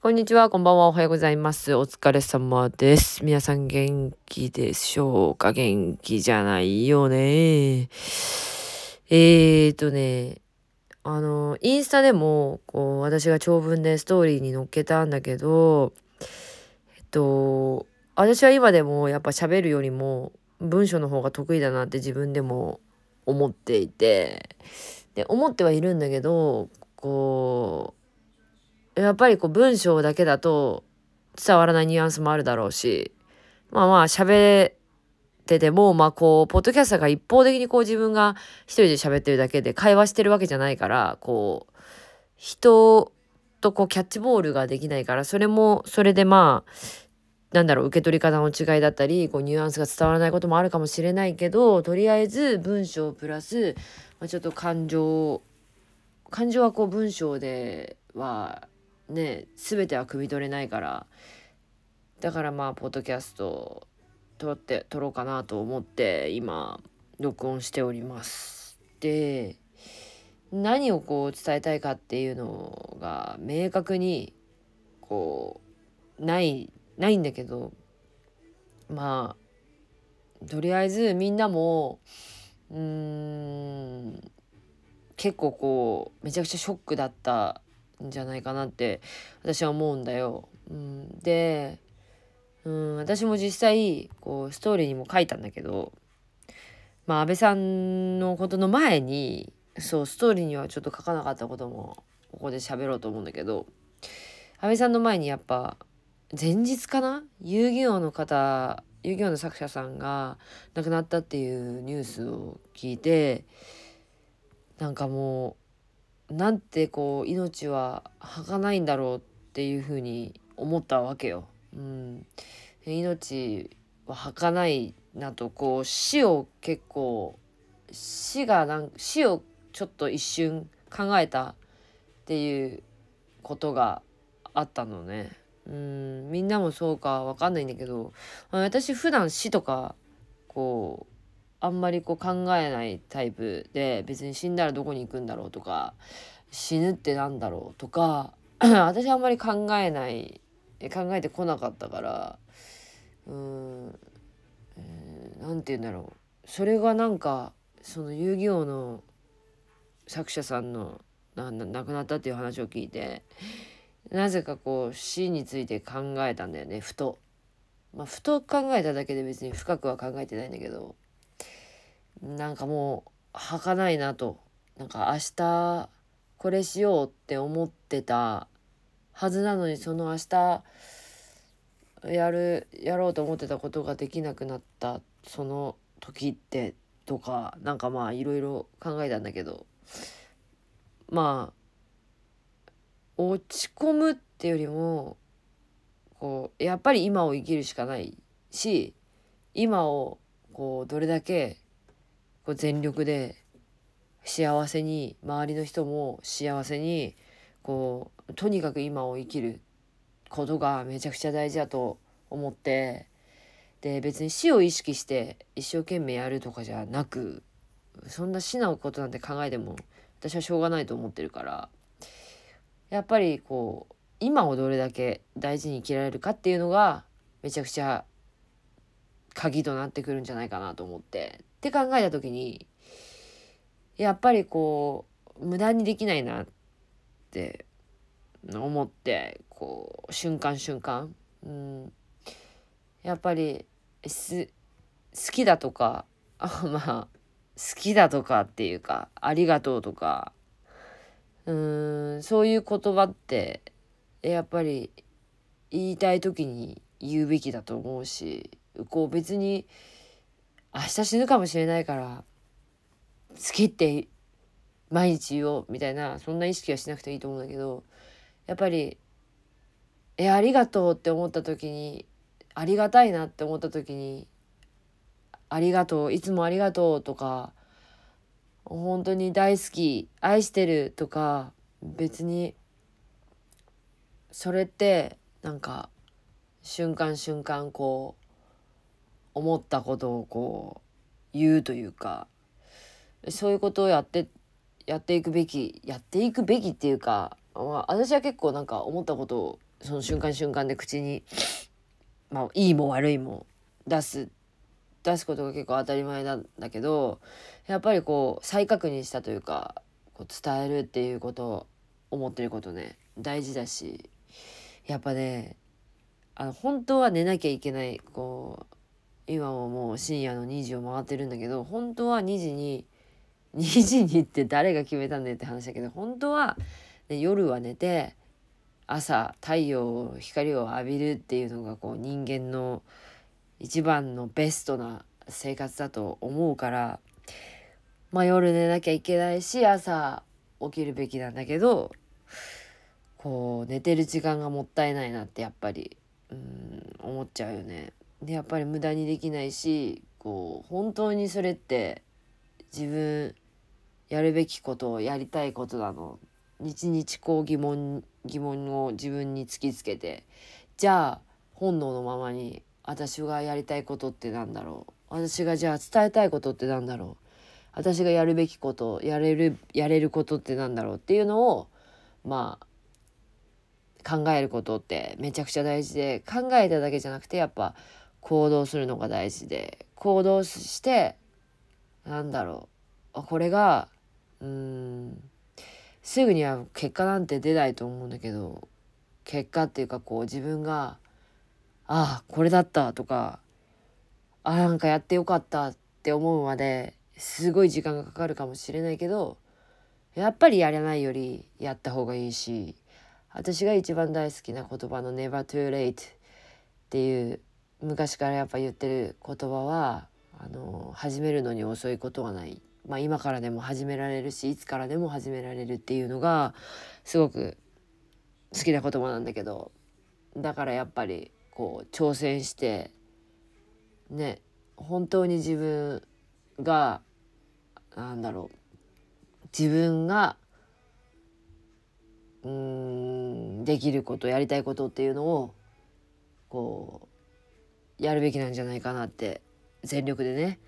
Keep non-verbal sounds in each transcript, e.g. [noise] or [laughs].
こんにちは、こんばんは、おはようございます。お疲れ様です。皆さん元気でしょうか？元気じゃないよね。えーとね、あの、インスタでも、こう、私が長文でストーリーに載っけたんだけど、えっと、私は今でもやっぱ喋るよりも文章の方が得意だなって自分でも思っていて、で、思ってはいるんだけど、こう、やっぱりこう文章だけだと伝わらないニュアンスもあるだろうし、まあまあ喋ってても、まあこう、ポッドキャスターが一方的にこう自分が一人で喋ってるだけで会話してるわけじゃないから、こう、人とこうキャッチボールができないから、それも、それでまあ、なんだろう、受け取り方の違いだったり、こうニュアンスが伝わらないこともあるかもしれないけど、とりあえず文章プラス、まあ、ちょっと感情、感情はこう文章ではね全ては汲み取れないからだからまあポッドキャストを撮って撮ろうかなと思って今録音しております。で何をこう伝えたいかっていうのが明確にこうないないんだけどまあとりあえずみんなもうーん結構こうめちゃくちゃショックだったんじゃないかなって私は思うんだよ。うん、で、うん、私も実際こうストーリーにも書いたんだけどまあ安倍さんのことの前にそうストーリーにはちょっと書かなかったこともここで喋ろうと思うんだけど安倍さんの前にやっぱ前日かな？遊戯王の方遊戯王の作者さんが亡くなったっていうニュースを聞いてなんかもうなんてこう命は儚いんだろうっていうふうに思ったわけよ。うん、命は儚いなとこう死を結構死がなん死をちょっと一瞬考えたっていうことがあったのね。うんみんなもそうかわかんないんだけど私普段死とかこうあんまりこう考えないタイプで別に死んだらどこに行くんだろうとか死ぬってなんだろうとか [clears throat] 私あんまり考えない考えてこなかったからうーん、え、なんて言うんだろうそれがなんかその遊戯王の作者さんのなな亡くなったっていう話を聞いてなぜかこう死について考えたんだよねふと。まあ、ふと考えただけで別に深くは考えてないんだけどなんかもう儚いなと。なんか明日これしようって思ってたはずなのにその明日やるやろうと思ってたことができなくなったその時ってとかなんかまあいろいろ考えたんだけど。まあ落ち込むっていうよりもこうやっぱり今を生きるしかないし今をこうどれだけこう全力で幸せに周りの人も幸せにこうとにかく今を生きることがめちゃくちゃ大事だと思ってで別に死を意識して一生懸命やるとかじゃなくそんな死のことなんて考えても私はしょうがないと思ってるからやっぱりこう今をどれだけ大事に生きられるかっていうのがめちゃくちゃ鍵となってくるんじゃないかなと思って。って考えた時にやっぱりこう無駄にできないなって思ってこう瞬間瞬間、うん、やっぱりす好きだとかあ [laughs] まあ好きだとかっていうかありがとうとかうんそういう言葉ってやっぱり言いたい時に言うべきだと思うしこう別に明日死ぬかもしれないから好きって毎日言おうみたいなそんな意識はしなくていいと思うんだけどやっぱり「えありがとう」って思った時にありがたいなって思った時に「ありがとういつもありがとう」とか本当に大好き愛してるとか別にそれってなんか瞬間瞬間こう思ったことをこう言うというかそういうことをやってやっていくべきやっていくべきっていうかまあ、私は結構なんか思ったことをその瞬間瞬間で口にまあいいも悪いも出す出すことが結構当たり前なんだけどやっぱりこう再確認したというかこう伝えるっていうこと思ってることね大事だしやっぱねあの本当は寝なきゃいけないこう今はもう深夜の2時を回ってるんだけど本当は2時に [laughs] 2時にって誰が決めたんだよって話だけど本当は、ね、夜は寝て朝太陽光を浴びるっていうのがこう人間の一番のベストな生活だと思うからまあ夜寝なきゃいけないし朝起きるべきなんだけどこう寝てる時間がもったいないなってやっぱりうん思っちゃうよね。でやっぱり無駄にできないしこう本当にそれって自分やるべきことをやりたいことなの。日々こう疑問疑問を自分に突きつけてじゃあ本能のままに私がやりたいことってなんだろう。私がじゃあ伝えたいことってなんだろう。私がやるべきことやれるやれることってなんだろう。っていうのをまあ考えることってめちゃくちゃ大事で考えただけじゃなくてやっぱ行動するのが大事で行動してなんだろう。これがうんすぐには結果なんて出ないと思うんだけど結果っていうかこう自分がああこれだったとかあなんかやってよかったって思うまですごい時間がかかるかもしれないけどやっぱりやらないよりやった方がいいし私が一番大好きな言葉の「Never too late」っていう昔からやっぱ言ってる言葉はあの始めるのに遅いことはない。まあ、今からでも始められるしいつからでも始められるっていうのがすごく好きな言葉なんだけどだからやっぱりこう挑戦してね本当に自分がなんだろう自分がうんできることやりたいことっていうのをこうやるべきなんじゃないかなって全力でね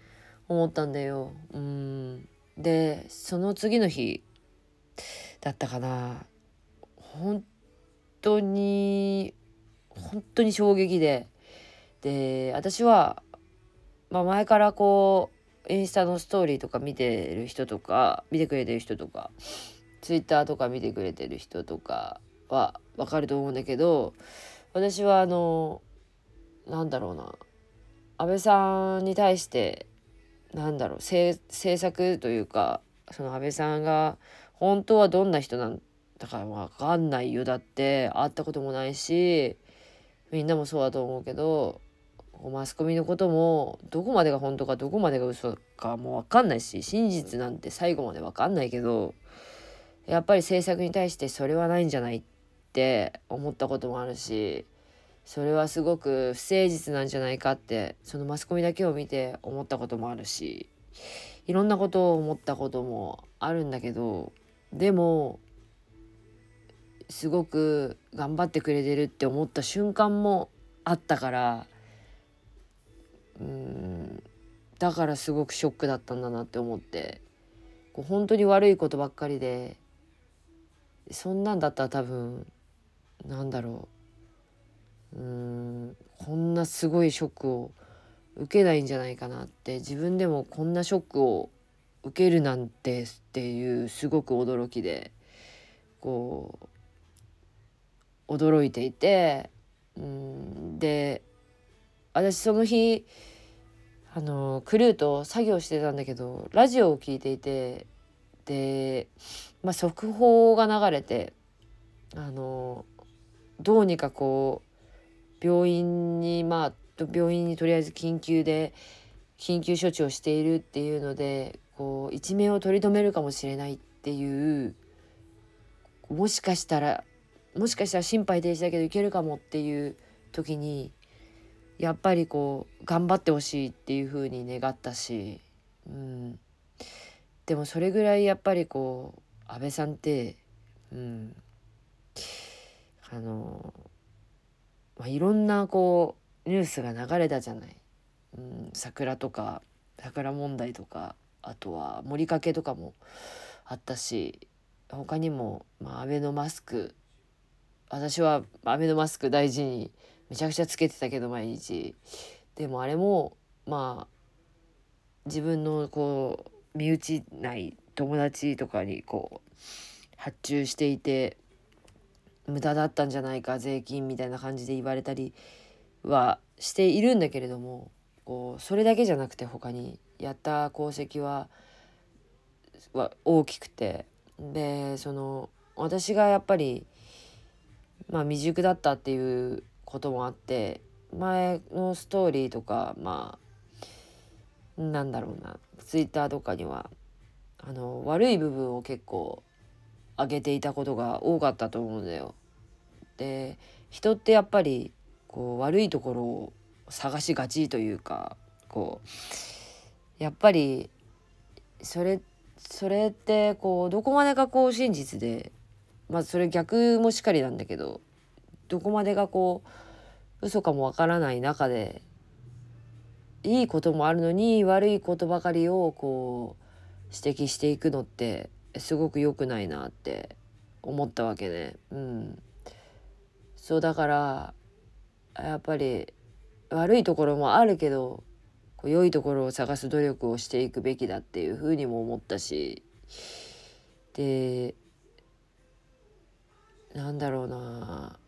思ったんだよ。うん。でその次の日だったかな。本当に本当に衝撃で。で私は、まあ、前からこうインスタのストーリーとか見てる人とか見てくれてる人とかツイッターとか見てくれてる人とかはわかると思うんだけど私はあのなんだろうな。安倍さんに対してなんだろう政策というかその安倍さんが本当はどんな人なんだか分かんないよだって会ったこともないしみんなもそうだと思うけどマスコミのこともどこまでが本当かどこまでが嘘かもう分かんないし真実なんて最後まで分かんないけどやっぱり政策に対してそれはないんじゃないって思ったこともあるしそれはすごく不誠実なんじゃないかってそのマスコミだけを見て思ったこともあるしいろんなことを思ったこともあるんだけどでもすごく頑張ってくれてるって思った瞬間もあったからうんだからすごくショックだったんだなって思ってこう本当に悪いことばっかりでそんなんだったら多分なんだろううんこんなすごいショックを受けないんじゃないかなって自分でもこんなショックを受けるなんてっていうすごく驚きでこう驚いていてうんで私その日あのクルーと作業してたんだけどラジオを聞いていてで、まあ、速報が流れてあのどうにかこう病院にまあ病院にとりあえず緊急で緊急処置をしているっていうのでこう一命を取り留めるかもしれないっていうもしかしたらもしかしたら心肺停止だけどいけるかもっていう時にやっぱりこう頑張ってほしいっていうふうに願ったし、うん、でもそれぐらいやっぱりこう安倍さんって、うん、あのまあ、いろんなこうニュースが流れたじゃない、うん、桜とか桜問題とかあとは盛りかけとかもあったし他にも、まあ、アベノマスク私はアベノマスク大事にめちゃくちゃつけてたけど毎日。でもあれもまあ自分のこう身内ない友達とかにこう発注していて無駄だったんじゃないか税金みたいな感じで言われたりはしているんだけれどもこうそれだけじゃなくて他にやった功績はは大きくて。でその私がやっぱりまあ未熟だったっていうこともあって前のストーリーとかまあなんだろうなツイッターとかにはあの悪い部分を結構上げていたことが多かったと思うんだよ。で人ってやっぱりこう悪いところを探しがちというかこうやっぱりそれそれってこうどこまでがこう真実でまあそれ逆もしかりなんだけどどこまでがこう嘘かもわからない中でいいこともあるのに悪いことばかりをこう指摘していくのってすごく良くないなって思ったわけね。うん、そうだからやっぱり悪いところもあるけどこう良いところを探す努力をしていくべきだっていうふうにも思ったしでなんだろうな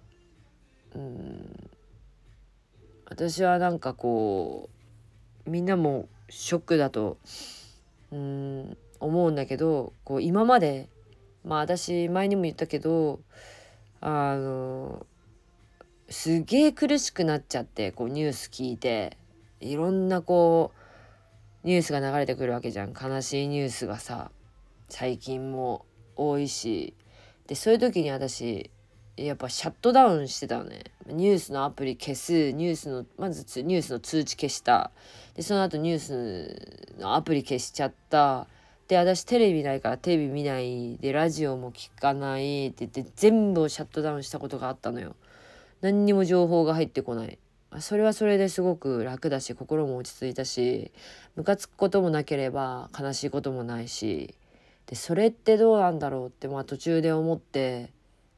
うん。私はなんかこうみんなもショックだとうん。思うんだけどこう今までまあ私前にも言ったけどあのすげえ苦しくなっちゃってこうニュース聞いていろんなこうニュースが流れてくるわけじゃん。悲しいニュースがさ最近も多いし。でそういう時に私やっぱシャットダウンしてたのね。ニュースのアプリ消すニュースのまずニュースの通知消した。でその後ニュースのアプリ消しちゃった。で私テレビないからテレビ見ないでラジオも聞かないって言って全部をシャットダウンしたことがあったのよ。何にも情報が入ってこない。それはそれですごく楽だし心も落ち着いたしムカつくこともなければ悲しいこともないし。でそれってどうなんだろうってまあ途中で思って、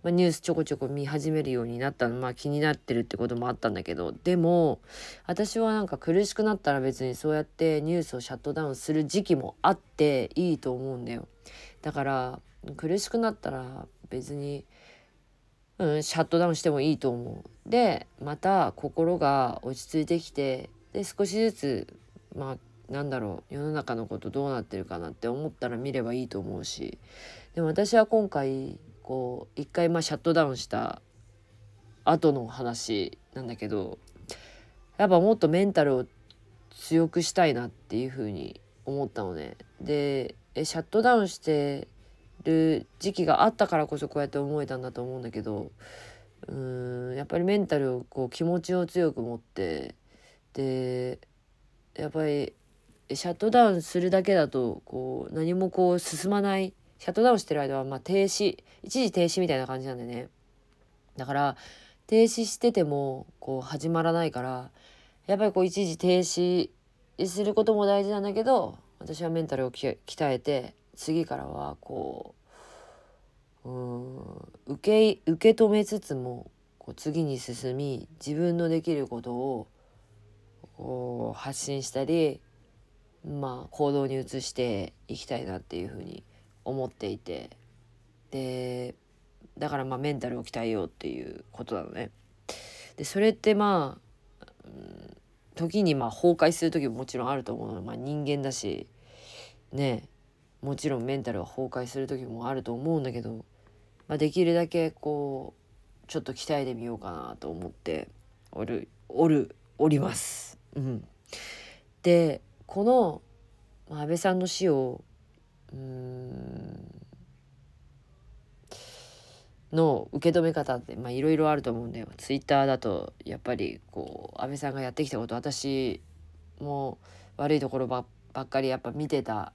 まあ、ニュースちょこちょこ見始めるようになったのまあ気になってるってこともあったんだけどでも私はなんか苦しくなったら別にそうやってニュースをシャットダウンする時期もあっていいと思うんだよ。だから苦しくなったら別にうん、シャットダウンしてもいいと思う。でまた心が落ち着いてきてで少しずつまあなんだろう世の中のことどうなってるかなって思ったら見ればいいと思うしでも私は今回こう一回まあシャットダウンした後の話なんだけどやっぱもっとメンタルを強くしたいなっていうふうに思ったのね。でえシャットダウンしてる時期があったからこそこうやって思えたんだと思うんだけどうーんやっぱりメンタルをこう気持ちを強く持ってでやっぱりシャットダウンするだけだとこう何もこう進まないシャットダウンしてる間はまあ停止一時停止みたいな感じなんでね。だから停止しててもこう始まらないからやっぱりこう一時停止することも大事なんだけど私はメンタルを鍛えて次からはこううん受け受け止めつつもこう次に進み自分のできることをこう発信したりまあ行動に移していきたいなっていうふうに思っていてでだからまあメンタルを鍛えようっていうことなのね。でそれってまあ、うん、時にまあ崩壊する時ももちろんあると思うのまあ、人間だしねもちろんメンタルは崩壊する時もあると思うんだけど、まあ、できるだけこうちょっと鍛えてみようかなと思っておるおるおります。うん、でこの、ま、安倍さんの死をの受け止め方っていろいろあると思うんだよ。ツイッターだとやっぱりこう安倍さんがやってきたこと私も悪いところばっかりやっぱ見てた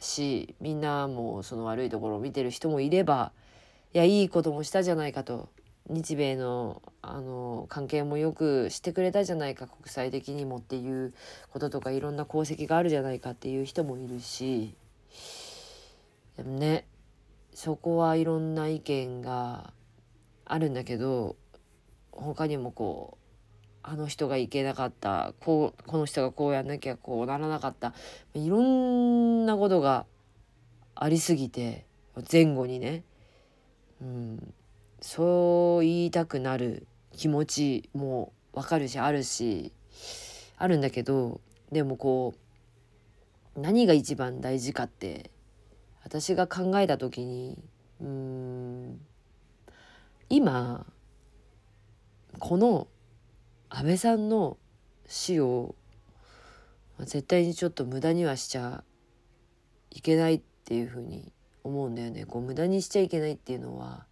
しみんなもその悪いところを見てる人もいればいやいいこともしたじゃないかと日米のあの関係もよくしてくれたじゃないか国際的にもっていうこととかいろんな功績があるじゃないかっていう人もいるしでもねそこはいろんな意見があるんだけど他にもこうあの人がいけなかったこうこの人がこうやんなきゃこうならなかったいろんなことがありすぎて前後にね、うん、そう言いたくなる気持ちもわかるしあるしあるんだけどでもこう何が一番大事かって私が考えた時にうん今この安倍さんの死を絶対にちょっと無駄にはしちゃいけないっていうふうに思うんだよね。こう無駄にしちゃいけないっていうのは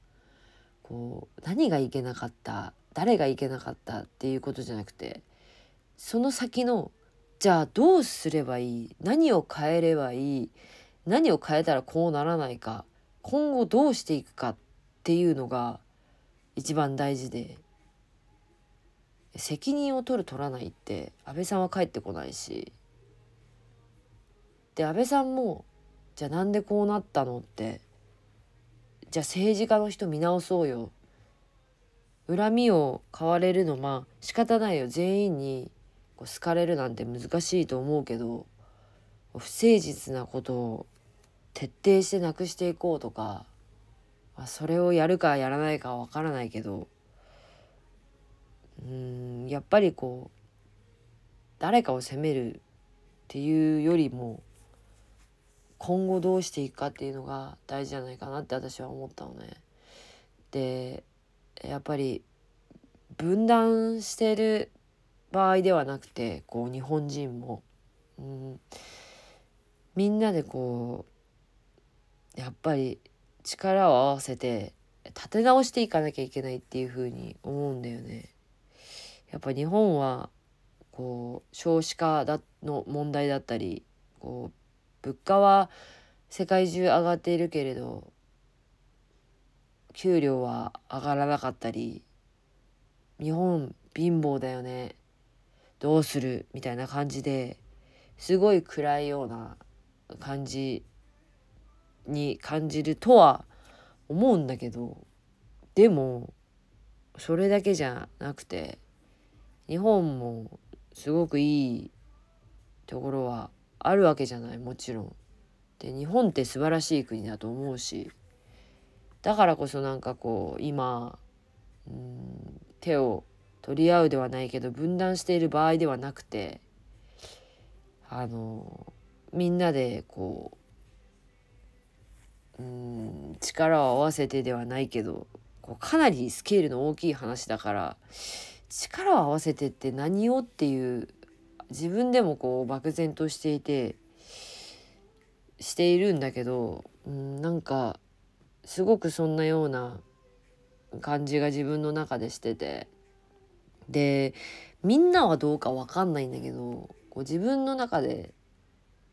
こう何がいけなかった誰がいけなかったっていうことじゃなくてその先のじゃあどうすればいい何を変えればいい何を変えたらこうならないか今後どうしていくかっていうのが一番大事で責任を取る取らないって安倍さんは帰ってこないしで安倍さんもじゃあなんでこうなったのってじゃあ政治家の人見直そうよ。恨みを買われるのまあ仕方ないよ。全員にこう好かれるなんて難しいと思うけど不誠実なことを徹底してなくしていこうとか、まあ、それをやるかやらないかは分からないけどうんやっぱりこう誰かを責めるっていうよりも今後どうしていくかっていうのが大事じゃないかなって私は思ったのね。でやっぱり分断してる場合ではなくてこう日本人も、うん、みんなでこうやっぱり力を合わせて立て直していかなきゃいけないっていうふうに思うんだよね。やっぱ日本はこう少子化だの問題だったりこう物価は世界中上がっているけれど給料は上がらなかったり日本貧乏だよねどうするみたいな感じですごい暗いような感じに感じるとは思うんだけどでもそれだけじゃなくて日本もすごくいいところはあるわけじゃないもちろん。で日本って素晴らしい国だと思うしだからこそなんかこう今うん手を取り合うではないけど分断している場合ではなくてあのみんなでこううん力を合わせてではないけどこうかなりスケールの大きい話だから力を合わせてって何をっていう自分でもこう漠然としていてしているんだけどうんなんかすごくそんなような感じが自分の中でしててでみんなはどうか分かんないんだけどこう自分の中で、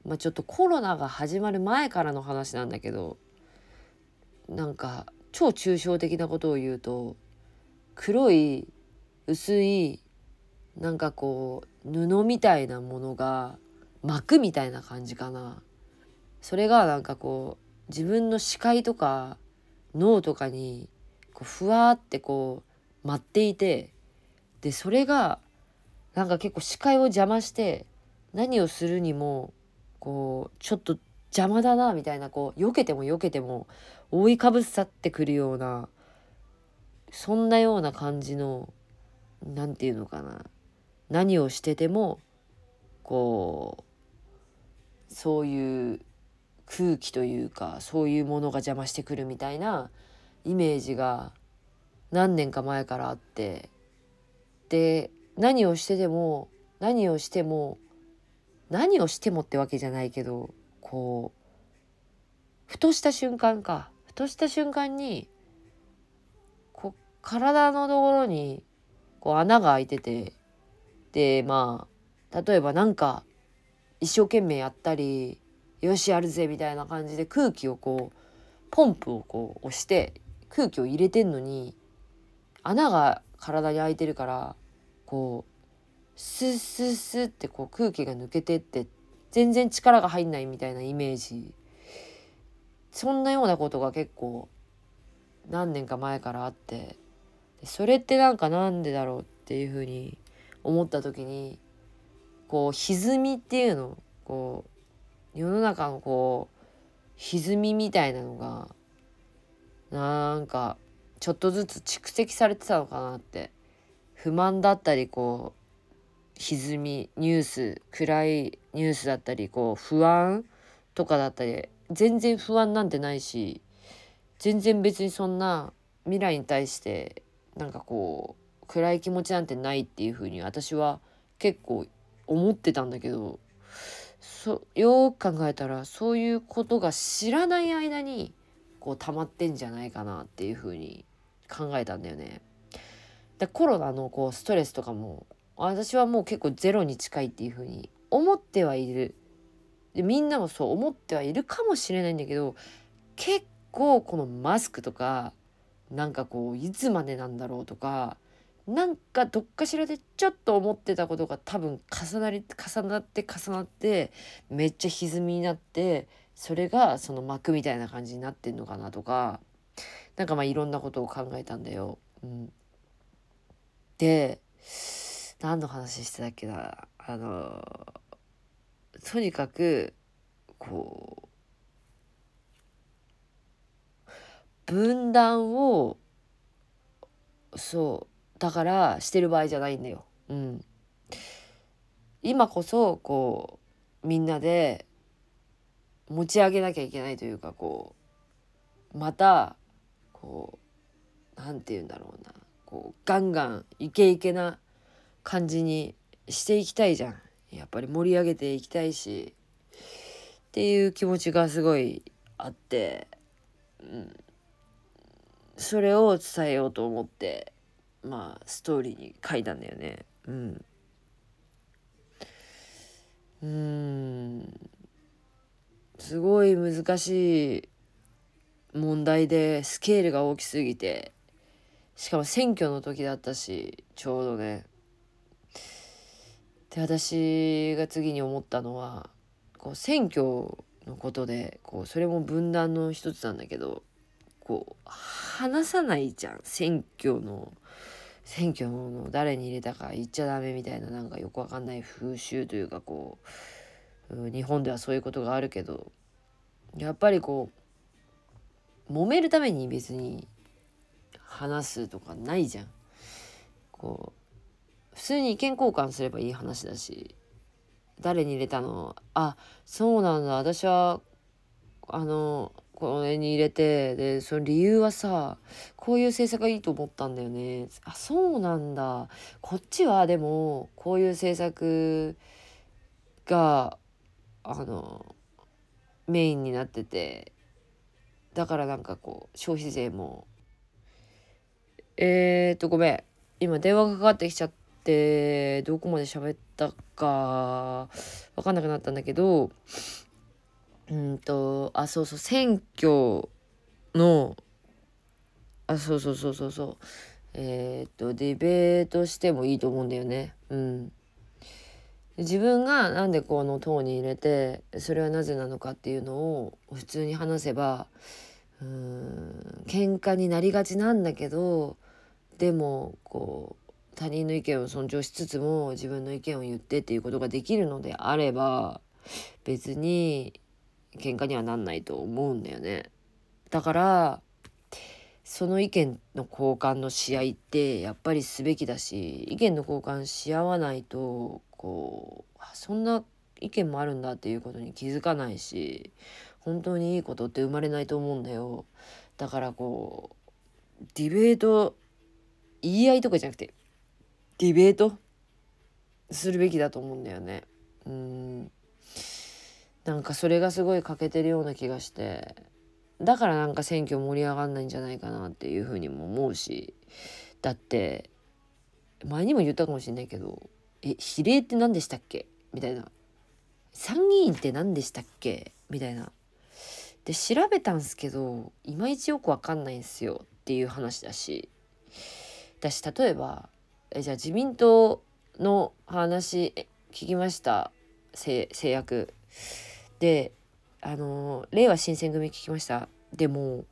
まあ、ちょっとコロナが始まる前からの話なんだけどなんか超抽象的なことを言うと黒い薄いなんかこう布みたいなものが膜みたいな感じかな。それがなんかこう自分の視界とか脳とかにこうふわってこう舞っていてでそれがなんか結構視界を邪魔して何をするにもこうちょっと邪魔だなみたいなこう避けても避けても覆いかぶさってくるようなそんなような感じの何て言うのかな。何をしててもこうそういう空気というかそういうものが邪魔してくるみたいなイメージが何年か前からあって。で何をしてでも何をしても何をしてもってわけじゃないけどこうふとした瞬間か。とした瞬間にこう体のところにこう穴が開いててでまあ例えばなんか一生懸命やったりよしやるぜみたいな感じで空気をこうポンプをこう押して空気を入れてんのに穴が体に開いてるからこうスッスッスッってこう空気が抜けてって全然力が入んないみたいなイメージそんなようなことが結構何年か前からあってそれってなんかなんでだろうっていうふうに思った時にこう歪みっていうのこう世の中のこう歪みみたいなのがなんかちょっとずつ蓄積されてたのかなって不満だったりこう歪みニュース暗いニュースだったりこう不安とかだったり全然不安なんてないし全然別にそんな未来に対してなんかこう暗い気持ちなんてないっていうふうに私は結構思ってたんだけどそよく考えたらそういうことが知らない間にこう溜まってんじゃないかなっていうふうに考えたんだよね。でコロナのこうストレスとかも私はもう結構ゼロに近いっていうふうに思ってはいるでみんなもそう思ってはいるかもしれないんだけど結構このマスクとかなんかこういつまでなんだろうとかなんかどっかしらでちょっと思ってたことが多分重なり重なって重なってめっちゃ歪みになってそれがその膜みたいな感じになってんのかなとかなんかまあいろんなことを考えたんだよ。うん、で何の話してたっけなあのとにかくこう分断をそうだからしてる場合じゃないんだよ。うん、今こそこうみんなで持ち上げなきゃいけないというかこうまたこう何て言うんだろうな。こうガンガンイケイケな感じにしていきたいじゃん。やっぱり盛り上げていきたいしっていう気持ちがすごいあって、うん、それを伝えようと思ってまあストーリーに書いたんだよね。うん。うん。すごい難しい問題でスケールが大きすぎてしかも選挙の時だったしちょうどね。で私が次に思ったのはこう選挙のことでこうそれも分断の一つなんだけどこう話さないじゃん選挙の選挙の誰に入れたか言っちゃダメみたいななんかよくわかんない風習というかこう日本ではそういうことがあるけどやっぱりこう揉めるために別に話すとかないじゃん。こう普通に意見交換すればいい話だし誰に入れたの？あそうなんだ。私はあのこれに入れてでその理由はさこういう政策がいいと思ったんだよね。あそうなんだ。こっちはでもこういう政策があのメインになっててだからなんかこう消費税も。えー、っとごめん。今電話がかかってきちゃってどこまで喋ったか分かんなくなったんだけどうんとあそうそう選挙のあそうそうそうそうそうえー、っとディベートしてもいいと思うんだよね。うん。自分がなんでこの党に入れてそれはなぜなのかっていうのを普通に話せばうーん喧嘩になりがちなんだけどでもこう他人の意見を尊重しつつも自分の意見を言ってっていうことができるのであれば別に喧嘩にはなんないと思うんだよね。だからその意見の交換の試合ってやっぱりすべきだし意見の交換し合わないとこうそんな意見もあるんだっていうことに気づかないし本当にいいことって生まれないと思うんだよだからこうディベート言い合いとかじゃなくてディベートするべきだと思うんだよね。うん。なんかそれがすごい欠けてるような気がして。だからなんか選挙盛り上がんないんじゃないかなっていうふうにも思うし。だって前にも言ったかもしれないけどえ比例って何でしたっけ？みたいな。参議院って何でしたっけ？みたいな。で調べたんすけどいまいちよくわかんないんすよっていう話だし。だし例えばえじゃあ自民党の話聞きました？制約であの令和新選組聞きました？でも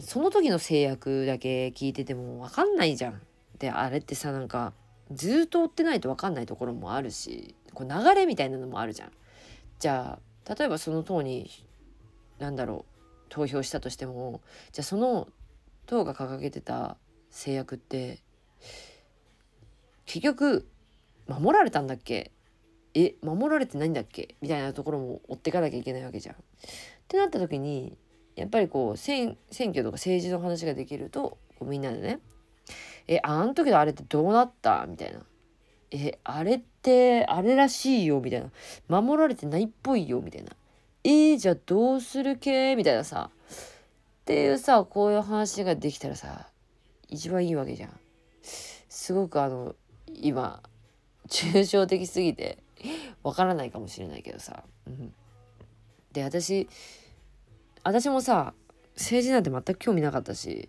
その時の制約だけ聞いてても分かんないじゃん。であれってさなんかずっと追ってないと分かんないところもあるしこう流れみたいなのもあるじゃん。じゃあ例えばその党に何だろう投票したとしてもじゃあその党が掲げてた制約って結局守られたんだっけ？え守られてないんだっけ？みたいなところも追っていかなきゃいけないわけじゃん。ってなった時にやっぱりこう選挙とか政治の話ができるとこうみんなでね「えあん時のあれってどうなった?」みたいな「えあれってあれらしいよ」みたいな「守られてないっぽいよ」みたいな「えー、じゃあどうする系?」みたいなさっていうさこういう話ができたらさ一番いいわけじゃん。すごくあの今抽象的すぎてわからないかもしれないけどさ。うん、で私私もさ政治なんて全く興味なかったし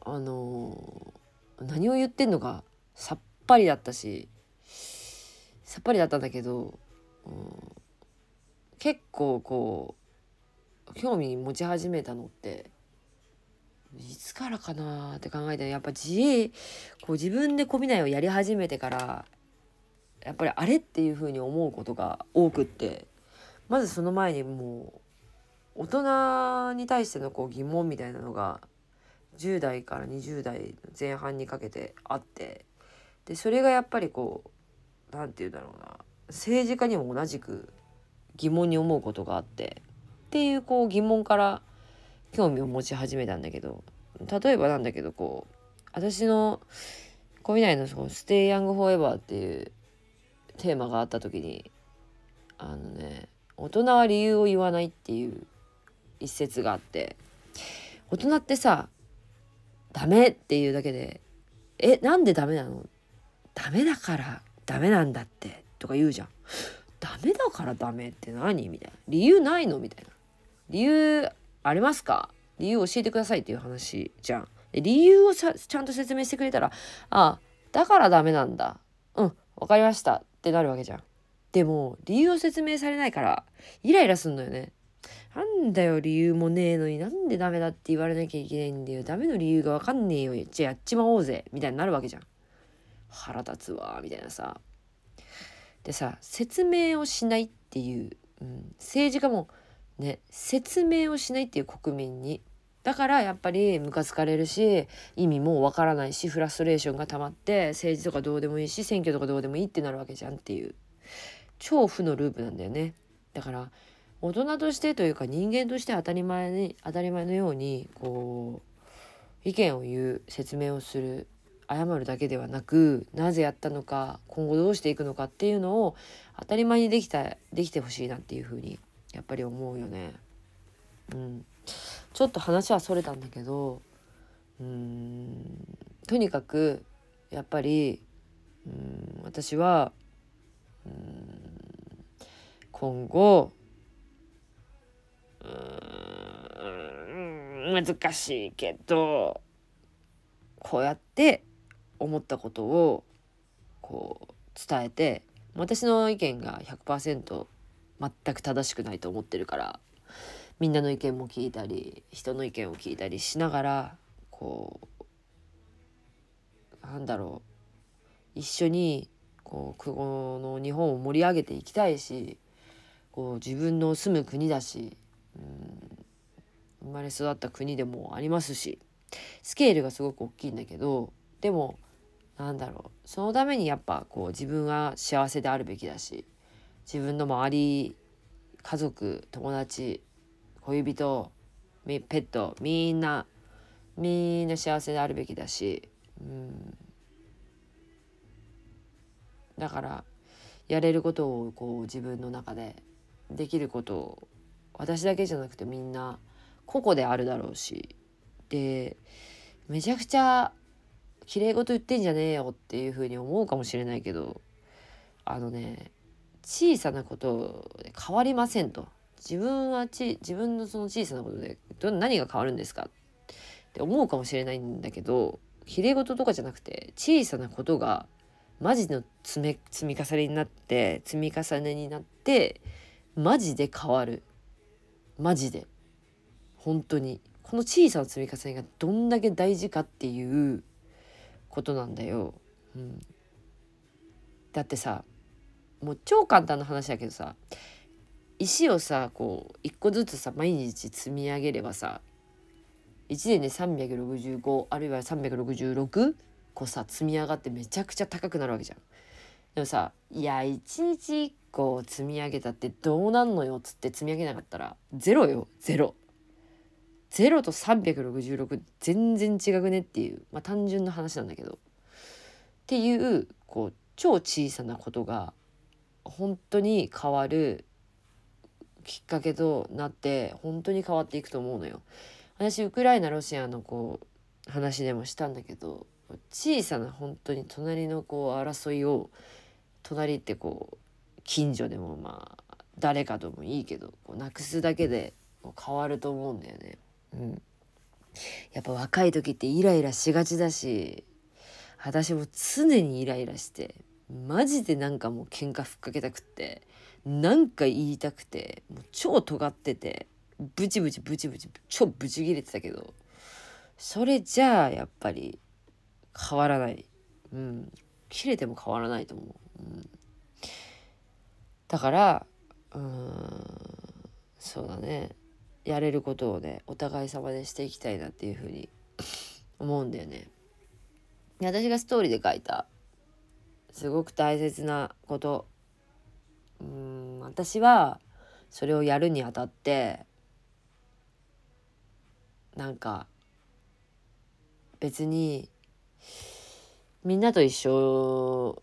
あのー、何を言ってんのかさっぱりだったしさっぱりだったんだけど、うん、結構こう興味持ち始めたのっていつからかなって考えたらやっぱ自営こう自分でこびないをやり始めてからやっぱりあれっていうふうに思うことが多くってまずその前にもう大人に対してのこう疑問みたいなのが10代から20代の前半にかけてあってでそれがやっぱりこう何て言うんだろうな政治家にも同じく疑問に思うことがあってっていうこう疑問から興味を持ち始めたんだけど例えばなんだけどこう私の小南のその「ステイヤングフォーエバー」っていうテーマがあった時にあのね大人は理由を言わないっていう一節があって大人ってさダメっていうだけでえなんでダメなの？ダメだからダメなんだってとか言うじゃん。ダメだからダメって何？みたいな。理由ないの？みたいな。理由ありますか？理由を教えてくださいっていう話じゃん理由をちゃんと説明してくれたらああだからダメなんだうん分かりましたってなるわけじゃんでも理由を説明されないからイライラすんのよねなんだよ、理由もねえのになんでダメだって言われなきゃいけないんだよ。ダメの理由がわかんねえよ。じゃあやっちまおうぜ。みたいになるわけじゃん。腹立つわ。みたいなさ。でさ、説明をしないっていう、うん、政治家もね、説明をしないっていう国民に。だからやっぱりムカつかれるし意味もわからないしフラストレーションが溜まって政治とかどうでもいいし選挙とかどうでもいいってなるわけじゃんっていう超負のループなんだよねだから大人としてというか人間として当たり前に当たり前のようにこう意見を言う説明をする謝るだけではなくなぜやったのか今後どうしていくのかっていうのを当たり前にできたできてほしいなっていうふうにやっぱり思うよね。うん、ちょっと話はそれたんだけどうんとにかくやっぱりうん私はうん今後うん難しいけどこうやって思ったことをこう伝えて私の意見が100%全く正しくないと思ってるからみんなの意見も聞いたり人の意見を聞いたりしながらこうなんだろう一緒にこうこの日本を盛り上げていきたいしこう自分の住む国だしうん生まれ育った国でもありますしスケールがすごく大きいんだけどでもなんだろうそのためにやっぱこう自分は幸せであるべきだし自分の周り家族友達恋人ペットみんなみんな幸せであるべきだし、うん、だからやれることをこう自分の中でできることを私だけじゃなくてみんな個々であるだろうしでめちゃくちゃ綺麗事言ってんじゃねえよっていうふうに思うかもしれないけどあのね小さなことで変わりませんと。自分はち自分のその小さなことでど何が変わるんですか？って思うかもしれないんだけど綺麗事とかじゃなくて小さなことがマジの積め積み重ねになって積み重ねになってマジで変わる。マジで。本当に。この小さな積み重ねがどんだけ大事かっていうことなんだよ、うん、だってさもう超簡単な話だけどさ石をさこう一個ずつさ毎日積み上げればさ1年で365あるいは366個さ積み上がってめちゃくちゃ高くなるわけじゃん。でもさいや1日1個積み上げたってどうなんのよっつって積み上げなかったらゼロよゼロ。ゼロと366全然違くねっていうまあ単純な話なんだけどっていうこう超小さなことが本当に変わるきっかけとなって本当に変わっていくと思うのよ。私ウクライナロシアのこう話でもしたんだけど小さな本当に隣のこう争いを隣ってこう近所でもまあ誰かともいいけどこうなくすだけで変わると思うんだよね。うん、やっぱ若い時ってイライラしがちだし私も常にイライラしてマジでなんかもう喧嘩ふっかけたくってなんか言いたくてもう超尖っててブチブチブチブチ超ブチ切れてたけどそれじゃあやっぱり変わらない。うん。切れても変わらないと思う、うん、だからうんそうだね。やれることをねお互い様でしていきたいなっていうふうに思うんだよね。私がストーリーで書いたすごく大切なこと。うん私はそれをやるにあたってなんか別にみんなと一緒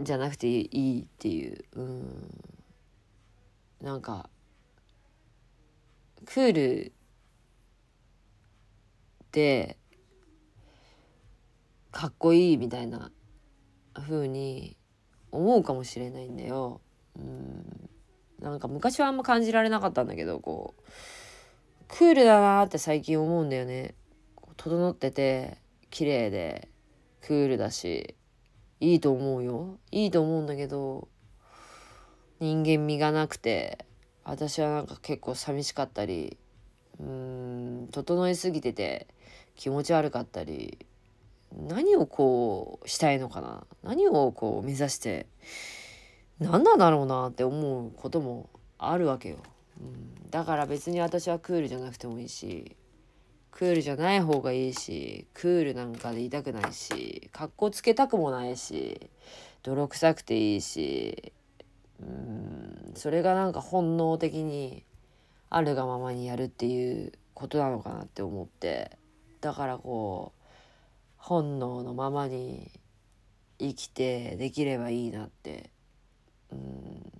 じゃなくていいっていう。うん。なんかクールでかっこいいみたいな風に思うかもしれないんだよ。うんなんか昔はあんま感じられなかったんだけどこうクールだなって最近思うんだよね。整ってて綺麗でクールだしいいと思うよいいと思うんだけど人間味がなくて私はなんか結構寂しかったりうーん整いすぎてて気持ち悪かったり何をこうしたいのかな？何をこう目指して何なんだろうなって思うこともあるわけよ。うん、だから別に私はクールじゃなくてもいいしクールじゃない方がいいしクールなんかでいたくないしかっこつけたくもないし泥臭くていいしうん。それがなんか本能的にあるがままにやるっていうことなのかなって思って。だからこう本能のままに生きてできればいいなってうん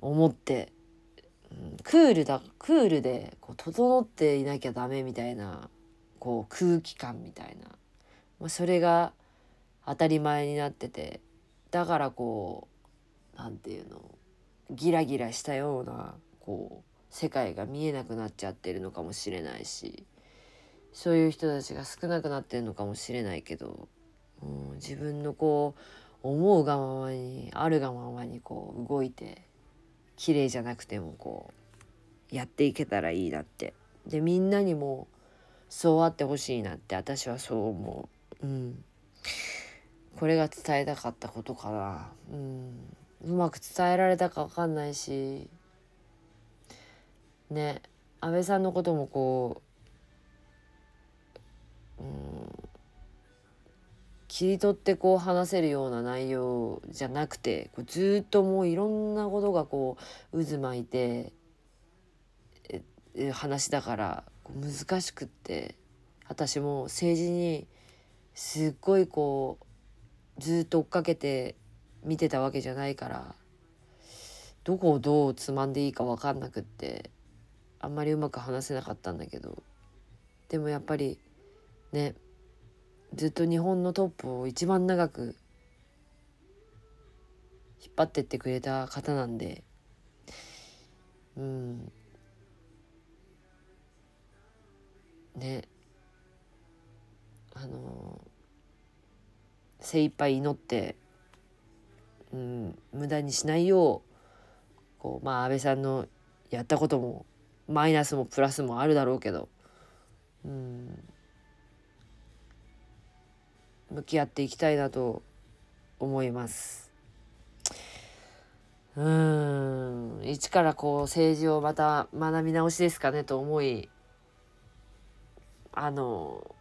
思ってクールだクールでこう整っていなきゃダメみたいなこう空気感みたいな、まあ、それが当たり前になっててだからこう何て言うのギラギラしたようなこう世界が見えなくなっちゃってるのかもしれないしそういう人たちが少なくなってるのかもしれないけど、うん、自分のこう思うがままにあるがままにこう動いて綺麗じゃなくてもこうやっていけたらいいなって。でみんなにもそうあってほしいなって私はそう思う。うん。これが伝えたかったことかな。うん。うまく伝えられたか分かんないしね安倍さんのこともこううん。切り取ってこう話せるような内容じゃなくてこうずっともういろんなことがこう渦巻いて話だから難しくって私も政治にすっごいこうずっと追っかけて見てたわけじゃないからどこをどうつまんでいいか分かんなくってあんまりうまく話せなかったんだけどでもやっぱりねずっと日本のトップを一番長く引っ張ってってくれた方なんで。うん。ね。あの精一杯祈って、うん、無駄にしないようこうまあ安倍さんのやったこともマイナスもプラスもあるだろうけど。うん。向き合っていきたいなと思います。うん一からこう政治をまた学び直しですかねと思いあの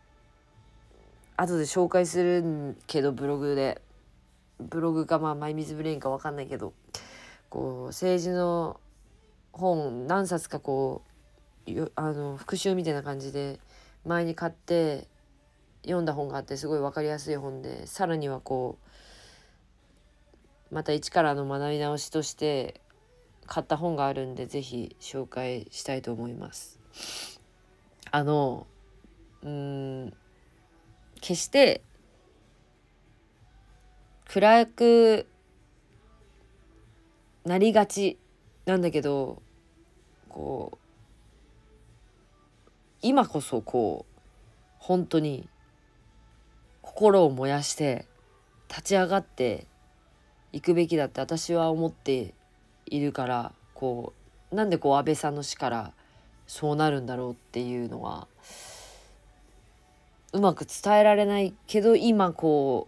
後で紹介するけどブログでブログかまあマイミズブレインか分かんないけどこう政治の本何冊かこうあの復習みたいな感じで前に買って読んだ本があってすごい分かりやすい本でさらにはこうまた一からの学び直しとして買った本があるんで是非紹介したいと思います。あのうん決して暗くなりがちなんだけどこう今こそこう本当に心を燃やして立ち上がっていくべきだって私は思っているからこうなんでこう安倍さんの死からそうなるんだろうっていうのはうまく伝えられないけど今こ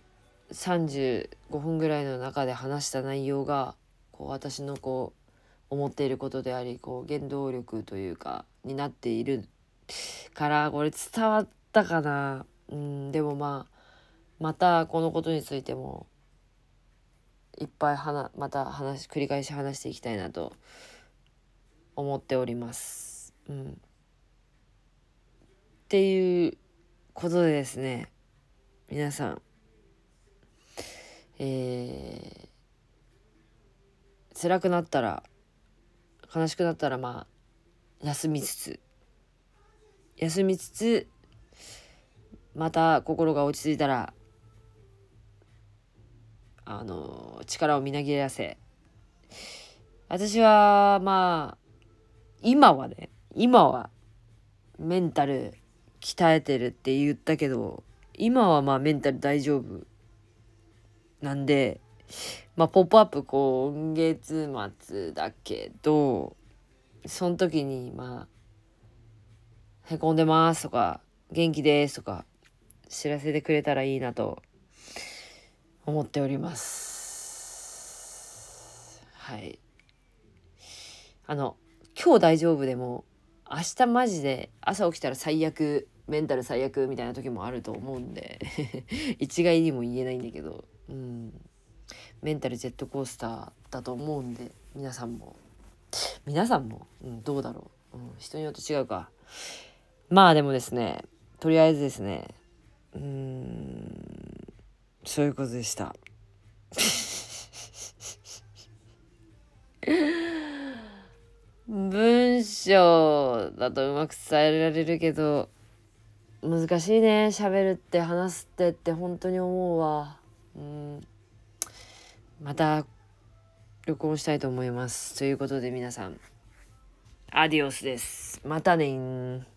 う35分ぐらいの中で話した内容がこう私のこう思っていることでありこう原動力というかになっているからこれ伝わったかな。うんでもまあまたこのことについてもいっぱい話また話繰り返し話していきたいなと思っております。うん、っていうことでですね皆さんえー、辛くなったら悲しくなったらまあ休みつつ休みつつまた心が落ち着いたらあの力をみなぎらせ。私はまあ今はね今はメンタル鍛えてるって言ったけど今はまあメンタル大丈夫なんでまあ、ポップアップ今月末だけど、その時に、まあ、へこんでますとか、元気ですとか、知らせてくれたらいいなと思っております。はい。あの、今日大丈夫でも、明日マジで朝起きたら最悪、メンタル最悪みたいな時もあると思うんで [laughs] 一概にも言えないんだけど、うん。メンタルジェットコースターだと思うんで皆さんも皆さんも、うん、どうだろう、うん、人によって違うかまあでもですねとりあえずですねうんそういうことでした。[laughs] 文章だとうまく伝えられるけど難しいね。喋るって話すってって本当に思うわ。うん。また録音したいと思います。ということで皆さん、アディオスです。またね